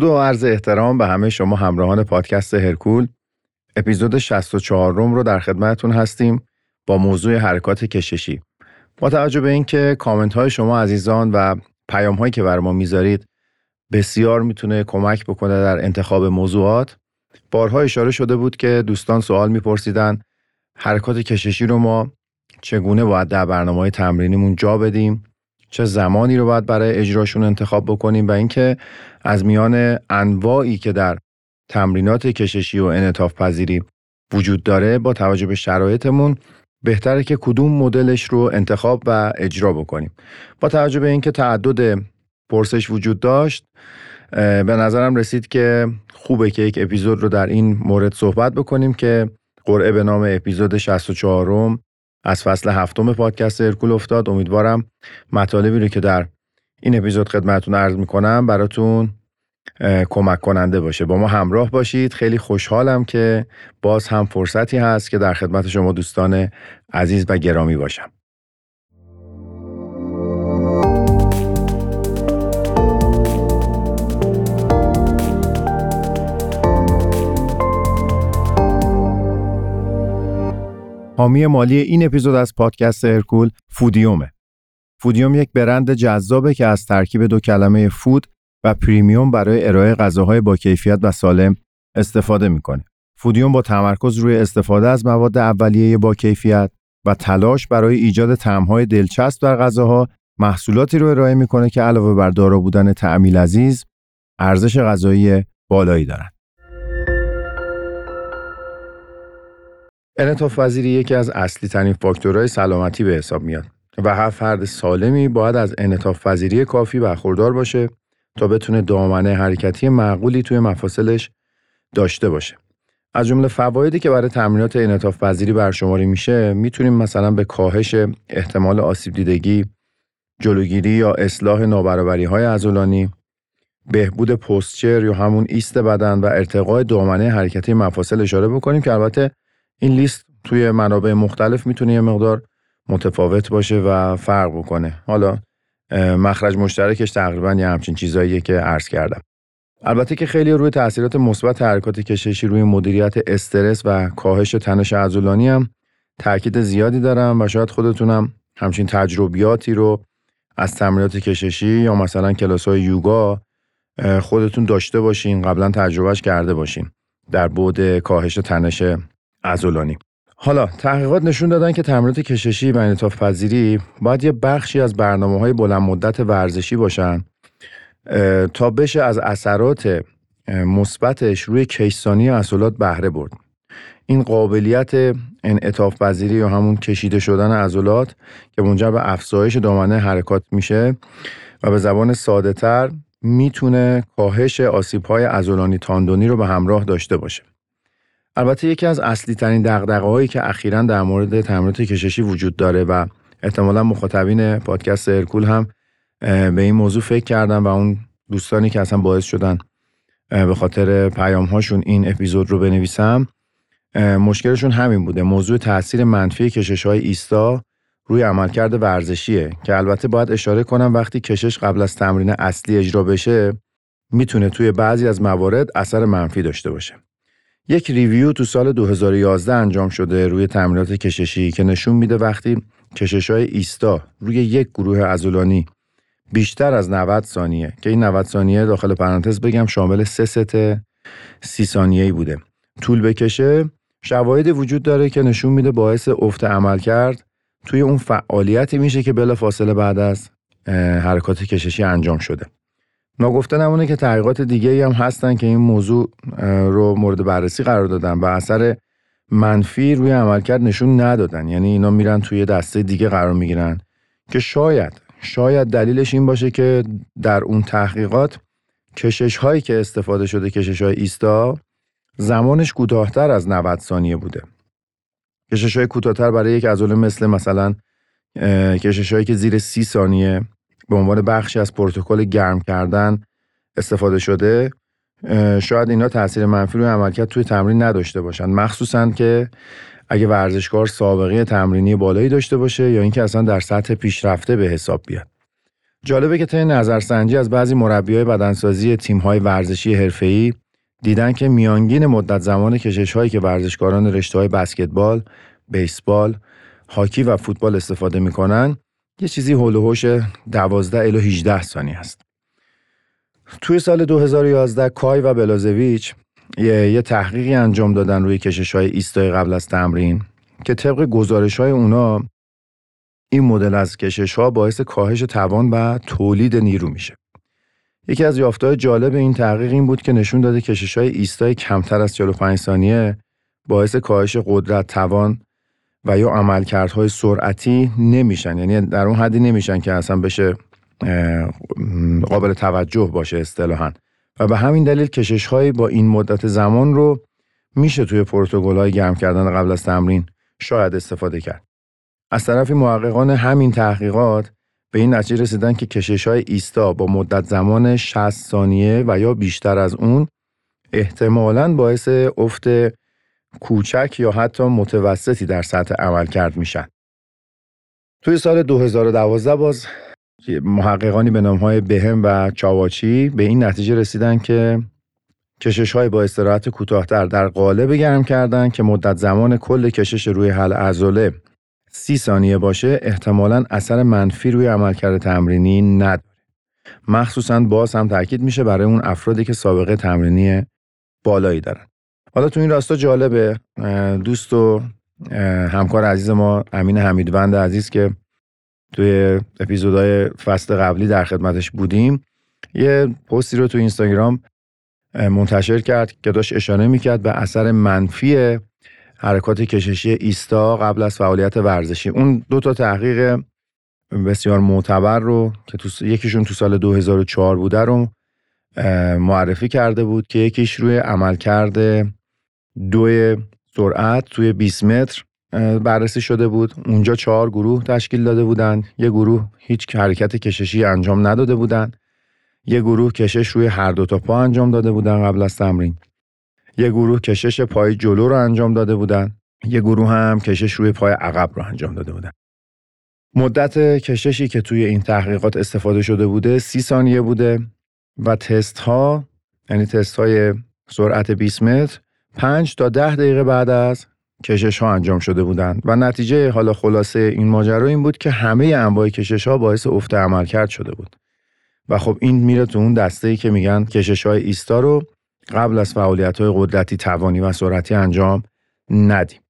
درود و عرض احترام به همه شما همراهان پادکست هرکول. اپیزود 64 روم رو در خدمتتون هستیم با موضوع حرکات کششی. با توجه به اینکه کامنت های شما عزیزان و پیام هایی که بر ما می‌ذارید بسیار می‌تونه کمک بکنه در انتخاب موضوعات بارها اشاره شده بود که دوستان سوال میپرسیدن حرکات کششی رو ما چگونه باید در برنامه های تمرینیمون جا بدیم. چه زمانی رو باید برای اجراشون انتخاب بکنیم و اینکه از میان انواعی که در تمرینات کششی و انعطاف پذیری وجود داره با توجه به شرایطمون بهتره که کدوم مدلش رو انتخاب و اجرا بکنیم. با توجه به اینکه تعدد پرسش وجود داشت به نظرم رسید که خوبه که یک اپیزود رو در این مورد صحبت بکنیم که قرعه به نام اپیزود 64 از فصل هفتم پادکست ارکول افتاد. امیدوارم مطالبی رو که در این اپیزود خدمتتون عرض می‌کنم براتون کمک کننده باشه. با ما همراه باشید. خیلی خوشحالم که باز هم فرصتی هست که در خدمت شما دوستان عزیز و گرامی باشم. حامی مالی این اپیزود از پادکست ارکول فودیومه. فودیوم یک برند جذابه که از ترکیب دو کلمه فود و پریمیوم برای ارائه غذاهای با کیفیت و سالم استفاده می‌کنه. فودیوم با تمرکز روی استفاده از مواد اولیه با کیفیت و تلاش برای ایجاد طعم‌های دلچسب در غذاها محصولاتی رو ارائه می‌کنه که علاوه بر دارا بودن تعمیل عزیز، ارزش غذایی بالایی دارند. انعطاف پذیری یکی از اصلی ترین فاکتورهای سلامتی به حساب میاد و هر فرد سالمی باید از انعطاف پذیری کافی برخوردار باشه تا بتونه دامنه حرکتی معقولی توی مفاصلش داشته باشه. از جمله فوایدی که برای تمرینات انعطاف پذیری برشماری میشه می‌تونیم مثلا به کاهش احتمال آسیب دیدگی، جلوگیری یا اصلاح نابرابری های عضلانی، بهبود posture یا همون ایست بدن و ارتقای دامنه حرکتی مفاصل اشاره بکنیم که البته این لیست توی منابع مختلف می‌تونه یه مقدار متفاوت باشه و فرق بکنه. حالا مخرج مشترکش تقریبا یه همچین چیزاییه که عرض کردم. البته که خیلی روی تاثیرات مثبت حرکات کششی روی مدیریت استرس و کاهش تنش عضلانی هم تاکید زیادی دارم و شاید خودتونم همچین تجربیاتی رو از تمرینات کششی یا مثلا کلاس های یوگا خودتون داشته باشین قبلا تجربهش کرده باشین در بود کاهش تنش عضلانی. حالا تحقیقات نشون دادن که تمرینات کششی و انعطاف پذیری باید یه بخشی از برنامه های بلند مدت ورزشی باشن تا بشه از اثرات مثبتش روی کیسانی عضلات بهره برد. این قابلیت انعطاف پذیری یا همون کشیده شدن عضلات که منجر به افزایش دامنه حرکات میشه و به زبان ساده تر می‌تونه کاهش آسیب های تاندونی رو به همراه داشته باشه. البته یکی از اصلی ترین دقدقه هایی که اخیرا در مورد تمرینات کششی وجود داره و احتمالا مخاطبین پادکست ارکول هم به این موضوع فکر کردن و اون دوستانی که اصلا باعث شدن به خاطر پیام هاشون این اپیزود رو بنویسم مشکلشون همین بوده. موضوع تاثیر منفی کشش های ایستا روی عملکرد ورزشیه که البته باید اشاره کنم وقتی کشش قبل از تمرین اصلی اجرا بشه می‌تونه توی بعضی از موارد اثر منفی داشته باشه. یک ریویو تو سال 2011 انجام شده روی تمرینات کششی که نشون میده وقتی کشش های ایستا روی یک گروه عضلانی بیشتر از 90 ثانیه که این 90 ثانیه داخل پرانتز بگم شامل سه ست سی ثانیه‌ای بوده طول بکشه شواهدی وجود داره که نشون میده باعث افت عمل کرد توی اون فعالیتی میشه که بلا فاصله بعد از حرکات کششی انجام شده. ناگفته نمونه که تحقیقات دیگه هم هستن که این موضوع رو مورد بررسی قرار دادن و اثر منفی روی عملکرد نشون ندادن. یعنی اینا میرن توی دسته دیگه قرار می‌گیرن که شاید شاید دلیلش این باشه که در اون تحقیقات کشش هایی که استفاده شده کشش های ایستا زمانش کوتاهتر از 90 ثانیه بوده. کشش های کوتاهتر برای یک عضله مثل مثلا کشش هایی که زیر 30 ثانیه به عنوان بخشی از پروتکل گرم کردن استفاده شده شاید اینا تاثیر منفی روی عملکرد توی تمرین نداشته باشن. مخصوصا که اگه ورزشکار سابقه تمرینی بالایی داشته باشه یا اینکه اصلا در سطح پیشرفته به حساب بیاد. جالبه که طی نظرسنجی از بعضی مربیای بدنسازی تیم‌های ورزشی حرفه‌ای دیدن که میانگین مدت زمان کشش هایی که ورزشکاران رشته های بسکتبال، بیسبال، هاکی و فوتبال استفاده می‌کنن یه چیزی هول و 12 الی 18 ثانیه است. توی سال 2011 کای و بلازویچ یه, یه تحقیقی انجام دادن روی کشش های ایستای قبل از تمرین که طبق گزارش های اونا این مدل از کشش ها باعث کاهش توان و تولید نیرو میشه. یکی از یافته‌های جالب این تحقیق این بود که نشون داده کشش های ایستای کمتر از 45 ثانیه باعث کاهش قدرت توان و یا عملکردهای سرعتی نمیشن. یعنی در اون حدی نمیشن که اصلا بشه قابل توجه باشه اصطلاحا. و به همین دلیل کشش های با این مدت زمان رو میشه توی پروتکل های گرم کردن قبل از تمرین شاید استفاده کرد. از طرفی محققان همین تحقیقات به این نتیجه رسیدن که کشش های ایستا با مدت زمان 60 ثانیه و یا بیشتر از اون احتمالاً باعث افت کوچک یا حتی متوسطی در سطح عمل کرد میشن. توی سال 2012 باز محققانی به های بهم و چاواچی به این نتیجه رسیدن که کشش های با استراحت کوتاهتر در قالب گرم کردن که مدت زمان کل کشش روی حل عضله سی ثانیه باشه احتمالا اثر منفی روی عملکرد تمرینی نداره. مخصوصا باز هم تاکید میشه برای اون افرادی که سابقه تمرینی بالایی دارن. حالا تو این راستا جالبه. دوست و همکار عزیز ما امین حمیدوند عزیز که توی اپیزودهای فصل قبلی در خدمتش بودیم یه پستی رو تو اینستاگرام منتشر کرد که داشت اشاره می‌کرد به اثر منفی حرکات کششی ایستا قبل از فعالیت ورزشی. اون دو تا تحقیق بسیار معتبر رو که تو یکیشون تو سال 2004 بوده رو معرفی کرده بود که یکیش روی عملکرد دو سرعت توی 20 متر بررسی شده بود. اونجا چهار گروه تشکیل داده بودند. یه گروه هیچ حرکت کششی انجام نداده بودند. یه گروه کشش روی هر دو تا پا انجام داده بودن قبل از تمرین. یه گروه کشش پای جلو رو انجام داده بودن یه گروه هم کشش روی پای عقب رو انجام داده بودن مدت کششی که توی این تحقیقات استفاده شده بوده سی ثانیه بوده و تست ها یعنی تست های سرعت 20 متر 5 تا 10 دقیقه بعد از کشش ها انجام شده بودند و نتیجه حالا خلاصه این ماجرا این بود که همه انواع کشش ها باعث افت عمل کرد شده بود. و خب این میره تو اون دسته ای که میگن کشش های ایستا رو قبل از فعالیت های قدرتی توانی و سرعتی انجام ندیم.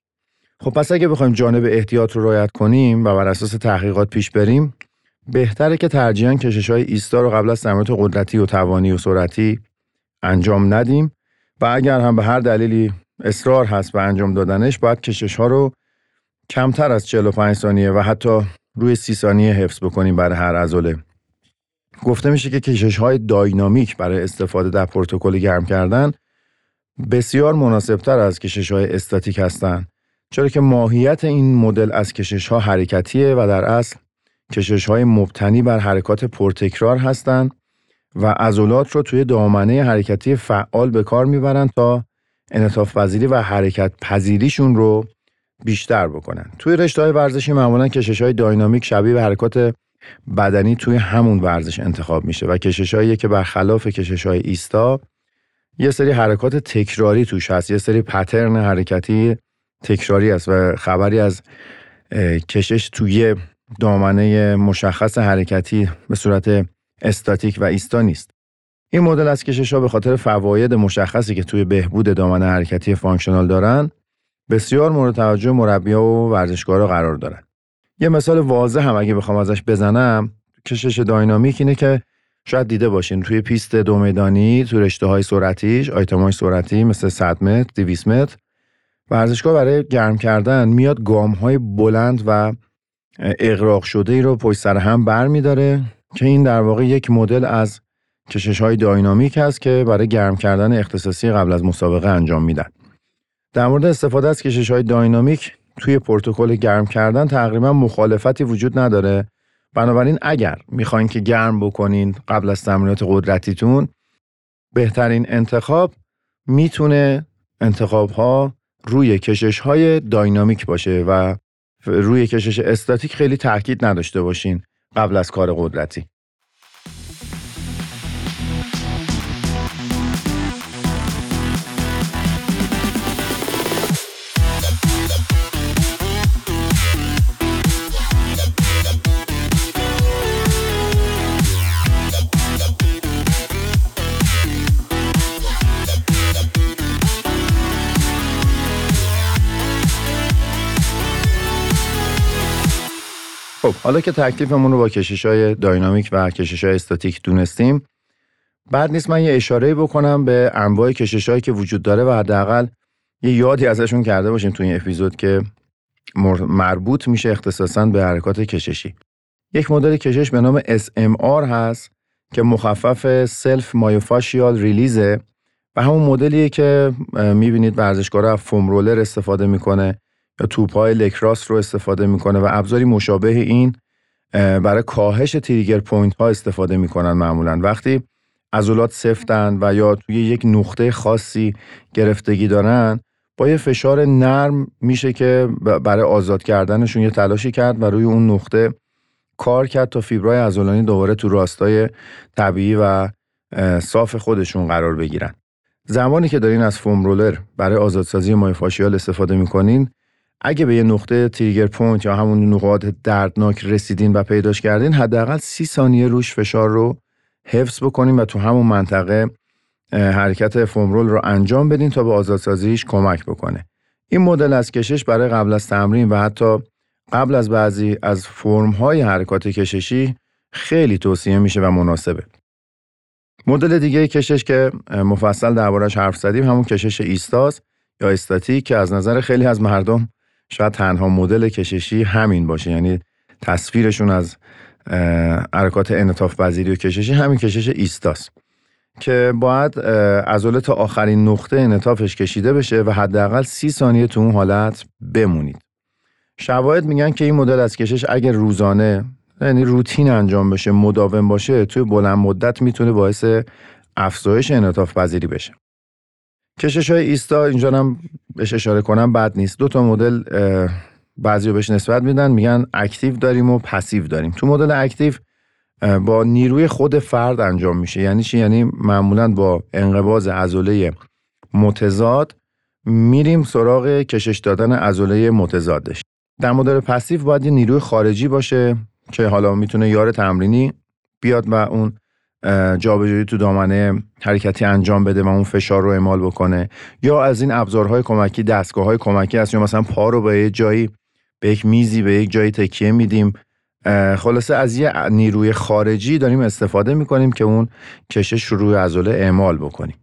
خب پس اگه بخوایم جانب احتیاط رو رعایت کنیم و بر اساس تحقیقات پیش بریم بهتره که ترجیحاً کشش های ایستا رو قبل از تمرینات قدرتی و توانی و سرعتی انجام ندیم. و اگر هم به هر دلیلی اصرار هست به انجام دادنش باید کشش ها رو کمتر از 45 ثانیه و حتی روی 30 ثانیه حفظ بکنیم برای هر عضله گفته میشه که کشش های داینامیک برای استفاده در پروتکل گرم کردن بسیار مناسبتر از کشش های استاتیک هستند چرا که ماهیت این مدل از کشش ها حرکتیه و در اصل کشش های مبتنی بر حرکات پرتکرار هستند و عضلات رو توی دامنه حرکتی فعال به کار می‌برن تا انعطاف پذیری و حرکت پذیریشون رو بیشتر بکنن. توی رشته های ورزشی معمولا کشش های داینامیک شبیه به حرکات بدنی توی همون ورزش انتخاب میشه و کشش که برخلاف کشش های ایستا یه سری حرکات تکراری توش هست یه سری pattern حرکتی تکراری است و خبری از کشش توی دامنه مشخص حرکتی به صورت استاتیک و ایستا نیست. این مدل از کشش ها به خاطر فواید مشخصی که توی بهبود دامنه حرکتی functional دارن بسیار مورد توجه مربیا و ورزشکارا قرار دارن. یه مثال واضح هم اگه بخوام ازش بزنم کشش داینامیک اینه که شاید دیده باشین توی پیست دو میدانی تو رشته های سرعتیش آیتم های سرعتی مثل 100 متر 200 متر ورزشکار برای گرم کردن میاد گام های بلند و اغراق شده ای رو پشت سر هم بر میداره که این در واقع یک مدل از کشش های داینامیک هست که برای گرم کردن اختصاصی قبل از مسابقه انجام میدن. در مورد استفاده از کشش های داینامیک توی پروتکل گرم کردن تقریبا مخالفتی وجود نداره. بنابراین اگر می‌خواین که گرم بکنین قبل از تمرینات قدرتیتون بهترین انتخاب می‌تونه انتخاب ها روی کشش های داینامیک باشه و روی کشش استاتیک خیلی تاکید نداشته باشین. قبل از کار قدرتی. خب حالا که تکلیفمون رو با کشش های داینامیک و کشش های استاتیک دونستیم بعد نیست من یه اشاره بکنم به انواع کشش هایی که وجود داره و حداقل یه یادی ازشون کرده باشیم تو این اپیزود که مربوط میشه اختصاصا به حرکات کششی. یک مدل کشش به نام SMR هست که مخفف سلف مایوفاشیال ریلیزه و همون مدلیه که می‌بینید ورزشکارا از فوم رولر استفاده می‌کنه یا lacrosse رو استفاده می‌کنه و ابزاری مشابه این برای کاهش trigger point ها استفاده می‌کنن معمولا. وقتی عضلات سفتن و یا توی یک نقطه خاصی گرفتگی دارن با یه فشار نرم میشه که برای آزاد کردنشون یه تلاشی کرد و روی اون نقطه کار کرد تا فیبرای عضلانی دوباره تو راستای طبیعی و صاف خودشون قرار بگیرن. زمانی که دارین از foam roller برای آزادسازی myofascial استفاده می‌کنین اگه به یه نقطه trigger point یا همون نقاط دردناک رسیدین و پیداش کردین حداقل سی ثانیه روش فشار رو حفظ بکنیم و تو همون منطقه حرکت foam roll رو انجام بدین تا به آزادسازیش کمک بکنه. این مدل از کشش برای قبل از تمرین و حتی قبل از بعضی از فرم های حرکات کششی خیلی توصیه میشه و مناسبه. مدل دیگه کشش که مفصل دربارش حرف زدیم همون کشش ایستاز یا استاتیک که از نظر خیلی از مردم شاید تنها مدل کششی همین باشه. یعنی تصویرشون از حرکات انطاف پذیری و کششی همین کشش ایستاست که باید عضله تا آخرین نقطه انطافش کشیده بشه و حداقل سی ثانیه تو اون حالت بمونید. شواهد میگن که این مدل از کشش اگر روزانه یعنی روتین انجام بشه مداوم باشه توی بلند مدت می‌تونه باعث افزایش انعطاف پذیری بشه. کشش های ایستا اینجا هم بهش اشاره کنم بد نیست. دو تا مدل بعضی بهش نسبت میدن میگن active داریم و passive داریم. تو مدل active با نیروی خود فرد انجام میشه. یعنی چی؟ یعنی معمولا با انقباز عضله متضاد میریم سراغ کشش دادن عضله متضادش. در مدل پسیو باید یه نیروی خارجی باشه که حالا می‌تونه یار تمرینی بیاد و اون جابجایی تو دامنه حرکتی انجام بده و اون فشار رو اعمال بکنه. یا از این ابزارهای کمکی دستگاه های کمکی هست یا مثلا پا رو به یه جایی به یک میزی به یک جایی تکیه میدیم. خلاصه از یه نیروی خارجی داریم استفاده می‌کنیم که اون کشش رو روی عضله اعمال بکنیم.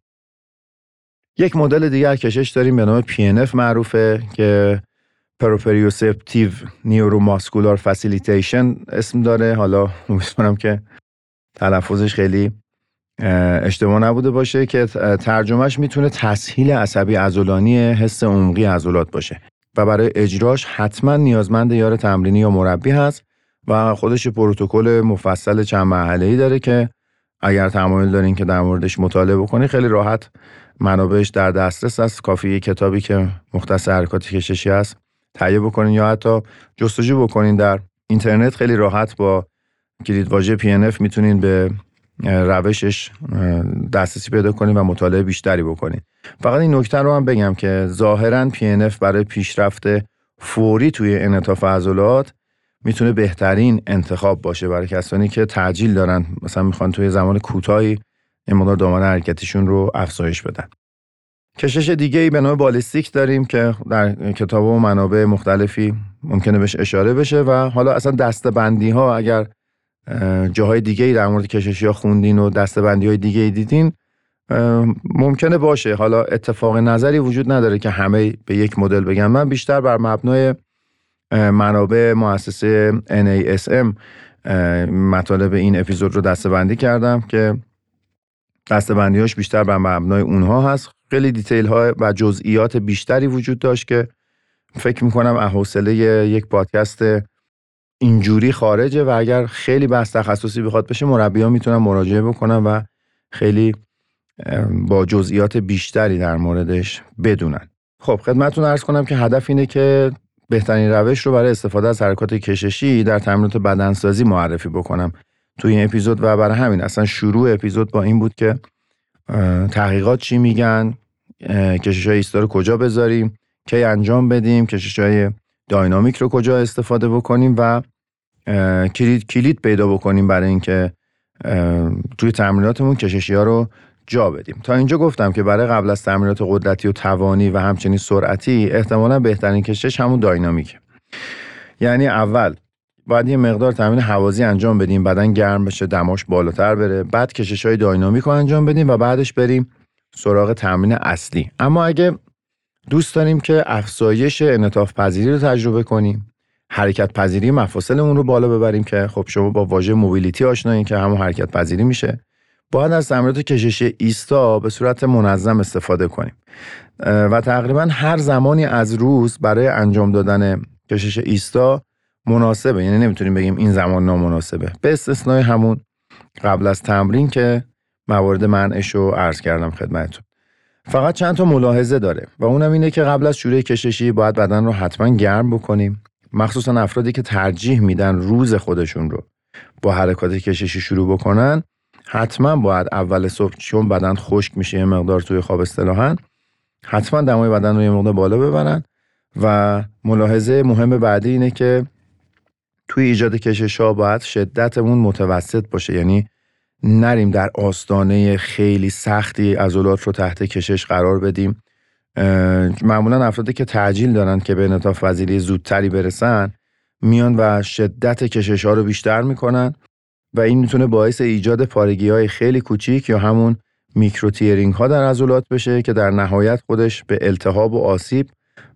یک مدل دیگر کشش داریم به نام PNF معروفه که proprioceptive neuromuscular facilitation اسم داره. حالا امیدوارم که تلفظش خیلی اشتباه نبوده باشه که ترجمهش می‌تونه تسهیل عصبی عضلانی حس عمقی عضلات باشه. و برای اجراش حتما نیازمند یار تمرینی یا مربی هست و خودش پروتکل مفصل چند مرحله‌ای داره که اگر تمایل دارین که در موردش مطالعه بکنی خیلی راحت منابعش در دسترس است. کافی کتابی که مختص حرکات کششی است تهیه بکنین یا حتی جستجو بکنین در اینترنت خیلی راحت با کلید واژه PNF می‌تونین به روشش دسترسی پیدا کنین و مطالعه بیشتری بکنین. فقط این نکته رو هم بگم که ظاهرا PNF برای پیشرفت فوری توی انعطاف عضلات می‌تونه بهترین انتخاب باشه برای کسانی که تعجیل دارن. مثلا می‌خوان توی زمان کوتاهی این مقدار دامن حرکتیشون رو افزایش بدن. کشش دیگه ای به نام بالستیک داریم که در کتاب و منابع مختلفی ممکنه بهش اشاره بشه و حالا اصلا دستبندی ها اگر جاهای دیگه ای در مورد کششی ها خوندین و دستبندی های دیگه ای دیدین ممکنه باشه. حالا اتفاق نظری وجود نداره که همه به یک مدل بگن. من بیشتر بر مبنای منابع مؤسسه NASM مطالب این اپیزود رو دستبندی کردم که دستبندی بیشتر بر مبنای اونها هست. خیلی دیتیل ها و جزئیات بیشتری وجود داشت که فکر می‌کنم حوصله یک پادکست اینجوری خارجه و اگر خیلی بحث تخصصی بخواد بشه مربی ها می‌تونن مراجعه بکنن و خیلی با جزئیات بیشتری در موردش بدونن. خب خدمتتون ارز کنم که هدف اینه که بهترین روش رو برای استفاده از حرکات کششی در تمرینات بدنسازی معرفی بکنم. توی این اپیزود و برای همین اصلا شروع اپیزود با این بود که تحقیقات چی میگن کشش های ایستا رو کجا بذاریم کی انجام بدیم کشش های داینامیک رو کجا استفاده بکنیم و کلید کلید پیدا بکنیم برای اینکه توی تمریناتمون کششی ها رو جا بدیم. تا اینجا گفتم که برای قبل از تمرینات قدرتی و توانی و همچنین سرعتی احتمالا بهترین کشش همون داینامیکه. یعنی اول باید یه مقدار تمرین حوازی انجام بدیم بدن گرم بشه دماش بالاتر بره بعد کشش های داینامیک رو انجام بدیم و بعدش بریم سراغ تمرین اصلی. اما اگه دوست داریم که افزایش انعطاف پذیری رو تجربه کنیم. حرکت پذیری مفاصلمون رو بالا ببریم که خب شما با واژه موبیلیتی آشنایین که همون حرکت پذیری میشه باید از تمرینات کشش ایستا به صورت منظم استفاده کنیم. و تقریبا هر زمانی از روز برای انجام دادن کشش ایستا مناسبه. یعنی نمی‌تونیم بگیم این زمان نامناسبه. به استثنای همون قبل از تمرین که موارد منعش رو عرض کردم خدمتتون. فقط چند تا ملاحظه داره و اونم اینه که قبل از شروع کششی باید بدن رو حتما گرم بکنیم مخصوصا افرادی که ترجیح میدن روز خودشون رو با حرکات کششی شروع بکنن حتما باید اول صبح چون بدن خشک میشه یه مقدار توی خواب اصطلاحا حتما دمای بدن رو یه مقدار بالا ببرن و ملاحظه مهم بعدی اینه که توی ایجاد کشش ها باید شدتمون متوسط باشه یعنی نریم در آستانه خیلی سختی عضلات رو تحت کشش قرار بدیم. معمولا افرادی که تعجیل دارن که به انعطاف وزیری زودتری برسن میان و شدت کشش ها رو بیشتر می‌کنن و این می‌تونه باعث ایجاد پارگی های خیلی کوچیک یا همون microtearing ها در عضلات بشه که در نهایت خودش به التهاب و آسیب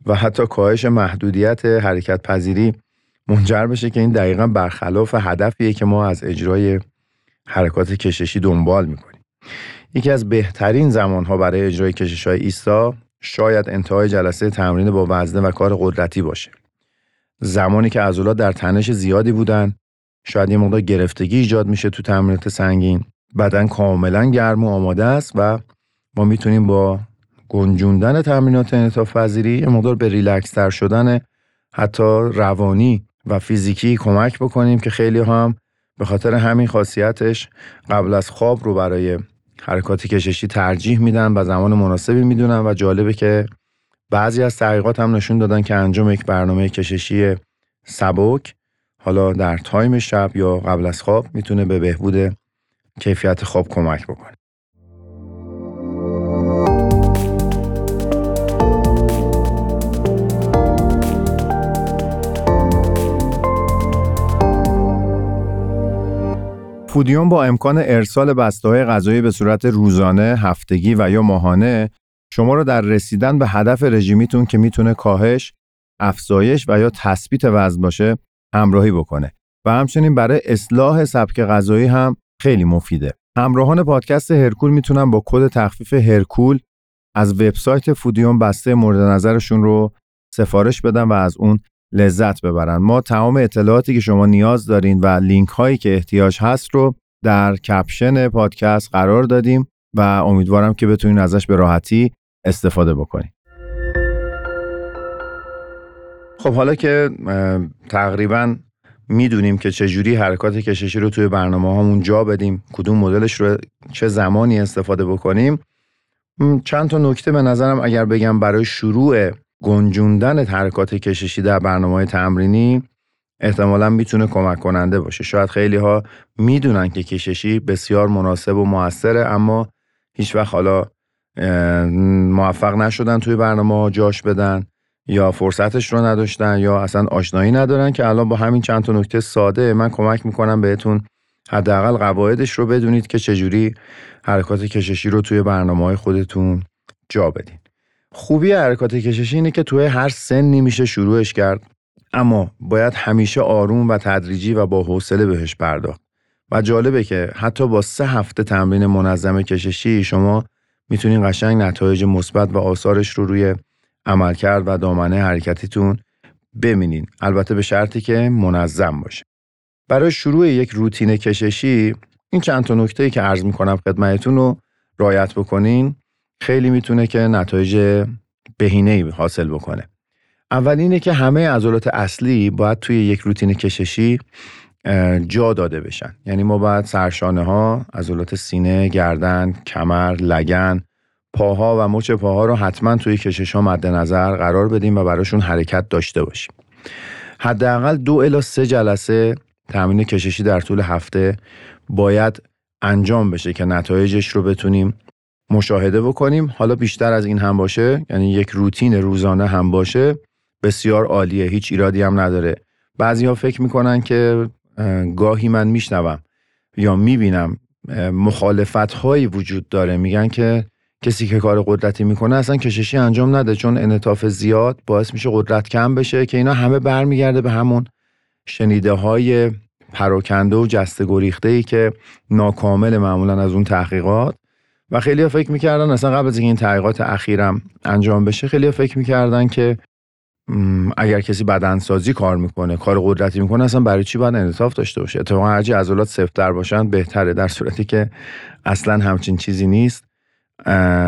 و حتی کاهش محدودیت حرکت پذیری منجر بشه که این دقیقا برخلاف هدفیه که ما از اجرای حرکات کششی دنبال می‌کنیم یکی از بهترین زمانها برای اجرای کشش های ایستا شاید انتهای جلسه تمرین با وزنه و کار قدرتی باشه. زمانی که عضلات در تنش زیادی بودن شاید یه مقدار گرفتگی ایجاد میشه تو تمرینات سنگین. بدن کاملا گرم و آماده است و ما می‌تونیم با گنجوندن تمرینات انعطاف پذیری یه مقدار به ریلکس تر شدن حتی روانی و فیزیکی کمک بکنیم که خیلی هم به خاطر همین خاصیتش قبل از خواب رو برای حرکات کششی ترجیح میدن و زمان مناسبی می‌دونن و جالبه که بعضی از تحقیقات هم نشون دادن که انجام یک برنامه کششی سبک حالا در تایم شب یا قبل از خواب می‌تونه به بهبود کیفیت خواب کمک بکنه. فودیون با امکان ارسال بسته‌های غذایی به صورت روزانه، هفتگی و یا ماهانه شما رو در رسیدن به هدف رژیمیتون که می‌تونه کاهش، افزایش و یا تثبیت وزن باشه همراهی بکنه و همچنین برای اصلاح سبک غذایی هم خیلی مفیده. همراهان پادکست هرکول می‌تونن با کد تخفیف هرکول از وبسایت فودیون بسته مورد نظرشون رو سفارش بدن و از اون لذت ببرن ما تمام اطلاعاتی که شما نیاز دارین و لینک هایی که احتیاج هست رو در کپشن پادکست قرار دادیم و امیدوارم که بتونین ازش به راحتی استفاده بکنید. خب حالا که تقریبا می‌دونیم که چجوری حرکات کششی رو توی برنامه هامون جا بدیم کدوم مدلش رو چه زمانی استفاده بکنیم چند تا نکته به نظرم اگر بگم برای شروع گنجوندن حرکات کششی در برنامه های تمرینی احتمالا می‌تونه کمک کننده باشه. شاید خیلی ها می‌دونن که کششی بسیار مناسب و موثره اما هیچ وقت حالا موفق نشدن توی برنامه ها جاش بدن یا فرصتش رو نداشتن یا اصلا آشنایی ندارن که الان با همین چند تا نکته ساده من کمک می‌کنم بهتون حداقل قواعدش رو بدونید که چجوری حرکات کششی رو توی برنامه های خودتون جا بدین. خوبی حرکات کششی اینه که توی هر سنی میشه شروعش کرد. اما باید همیشه آروم و تدریجی و با حوصله بهش پرداخت. و جالبه که حتی با سه هفته تمرین منظم کششی شما می‌تونین قشنگ نتایج مثبت و آثارش رو روی عملکرد و دامنه حرکتیتون ببینین. البته به شرطی که منظم باشه. برای شروع یک روتین کششی این چند تا نکته که عرض می‌کنم خدمتتون رو رایت بکنین. خیلی می‌تونه که نتایج بهینه حاصل بکنه. اول اینه که همه عضلات اصلی باید توی یک روتین کششی جا داده بشن. یعنی ما باید سرشانه ها عضلات سینه گردن کمر لگن پاها و مچ پاها رو حتما توی کشش ها مد نظر قرار بدیم و براشون حرکت داشته باشیم. حداقل دو الا سه جلسه تمرین کششی در طول هفته باید انجام بشه که نتایجش رو بتونیم مشاهده بکنیم. حالا بیشتر از این هم باشه یعنی یک روتین روزانه هم باشه بسیار عالیه هیچ ایرادی هم نداره. بعضی ها فکر می‌کنن که گاهی من میشنوم یا می‌بینم مخالفت هایی وجود داره. میگن که کسی که کار قدرتی می‌کنه اصلا کششی انجام نده چون انطاف زیاد باعث میشه قدرت کم بشه که اینا همه برمیگرده به همون شنیده های پراکنده و جسته گریخته ای که ناکامل معمولا از اون تحقیقات. و خیلی فکر می‌کردن اصلا قبل از اینکه این تحقیقات اخیرم انجام بشه خیلی فکر می‌کردن که اگر کسی بدنسازی کار می‌کنه کار قدرتی می‌کنه اصلا برای چی باید انعطاف داشته باشه؟ اتفاقا هرچی عضلات سفتر باشن بهتره در صورتی که اصلا همچین چیزی نیست.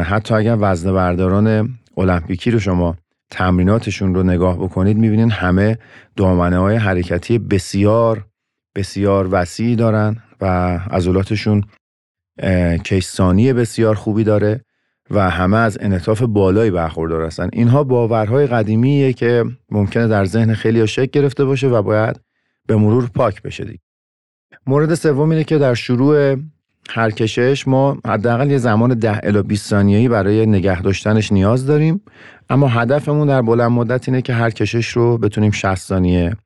حتی اگر وزن برداران المپیکی رو شما تمریناتشون رو نگاه بکنید می‌بینین همه دامنه های حرکتی بسیار بسیار وسیعی دارن و عضلاتشون کشسانی بسیار خوبی داره و همه از انعطاف بالایی برخوردار هستن. اینها باورهای قدیمیه که ممکنه در ذهن خیلی شکل گرفته باشه و باید به مرور پاک بشه دیگه. مورد سوم اینه که در شروع هر کشش ما حداقل یه زمان 10 الی 20 ثانیه‌ای برای نگه داشتنش نیاز داریم. اما هدفمون در بلند مدت اینه که هر کشش رو بتونیم 60 ثانیه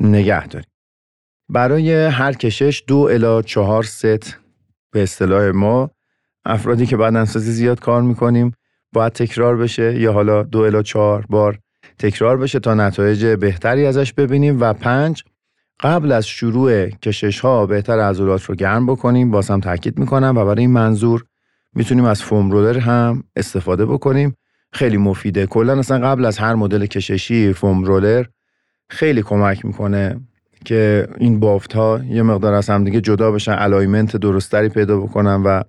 نگه داریم. برای هر کشش دو الی 4 ست به اصطلاح ما افرادی که بعد انسازی زیاد کار می‌کنیم باید تکرار بشه یا حالا دو الی چهار بار تکرار بشه تا نتایج بهتری ازش ببینیم. و پنج قبل از شروع کشش ها بهتر عضلات رو گرم بکنیم. باز هم تاکید می‌کنم و برای این منظور می‌تونیم از فوم رولر هم استفاده بکنیم. خیلی مفیده. کلا اصلا قبل از هر مدل کششی فوم رولر خیلی کمک می‌کنه که این بافت ها یه مقدار از هم دیگه جدا بشن الایمنت درستری پیدا بکنن و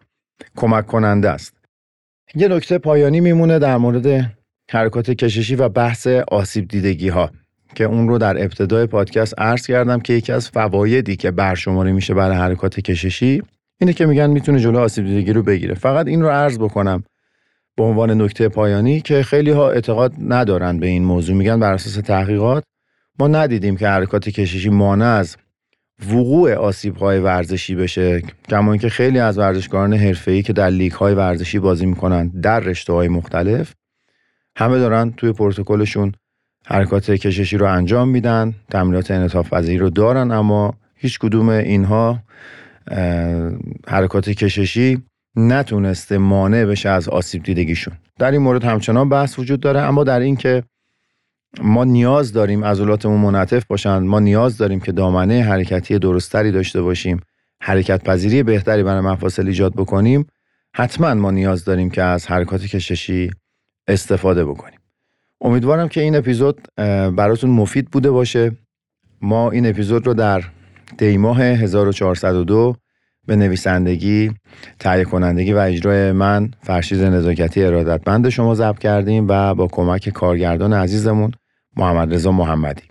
کمک کننده است. یه نکته پایانی میمونه در مورد حرکات کششی و بحث آسیب دیدگی ها که اون رو در ابتدای پادکست عرض کردم که یکی از فوایدی که برشماری میشه برای حرکات کششی اینه که میگن می‌تونه جلو آسیب دیدگی رو بگیره. فقط این رو عرض بکنم به عنوان نکته پایانی که خیلی ها اعتقاد ندارن به این موضوع. میگن بر اساس تحقیقات ما ندیدیم که حرکات کششی مانع از وقوع آسیب های ورزشی بشه کما اینکه خیلی از ورزشکاران حرفه‌ای که در لیگ های ورزشی بازی می‌کنن در رشته های مختلف همه دارن توی پروتکلشون حرکات کششی رو انجام میدن تمرینات انعطاف پذیری رو دارن اما هیچ کدوم اینها حرکات کششی نتونسته مانع بشه از آسیب دیدگیشون. در این مورد همچنان بحث وجود داره اما در این که ما نیاز داریم عضلاتمون منعطف باشن. ما نیاز داریم که دامنه حرکتی درستری داشته باشیم. حرکت پذیری بهتری برای مفاصل ایجاد بکنیم. حتما ما نیاز داریم که از حرکات کششی استفاده بکنیم. امیدوارم که این اپیزود براتون مفید بوده باشه. ما این اپیزود رو در دیماه 1402 به نویسندگی، تهیه کنندگی و اجرای من فرشید نزاکتی ارادتمند شما ضبط کردیم و با کمک کارگردان عزیزمون محمد رضا محمدی.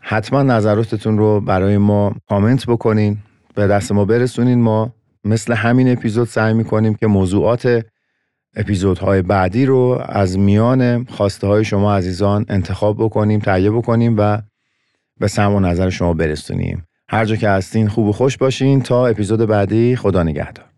حتما نظراتتون رو برای ما کامنت بکنین به دست ما برسونین. ما مثل همین اپیزود سعی می‌کنیم که موضوعات اپیزودهای بعدی رو از میان خواسته های شما عزیزان انتخاب بکنیم تهیه بکنیم و به سم و نظر شما برسونیم. هر جا که هستین خوب و خوش باشین. تا اپیزود بعدی خدا نگهدار.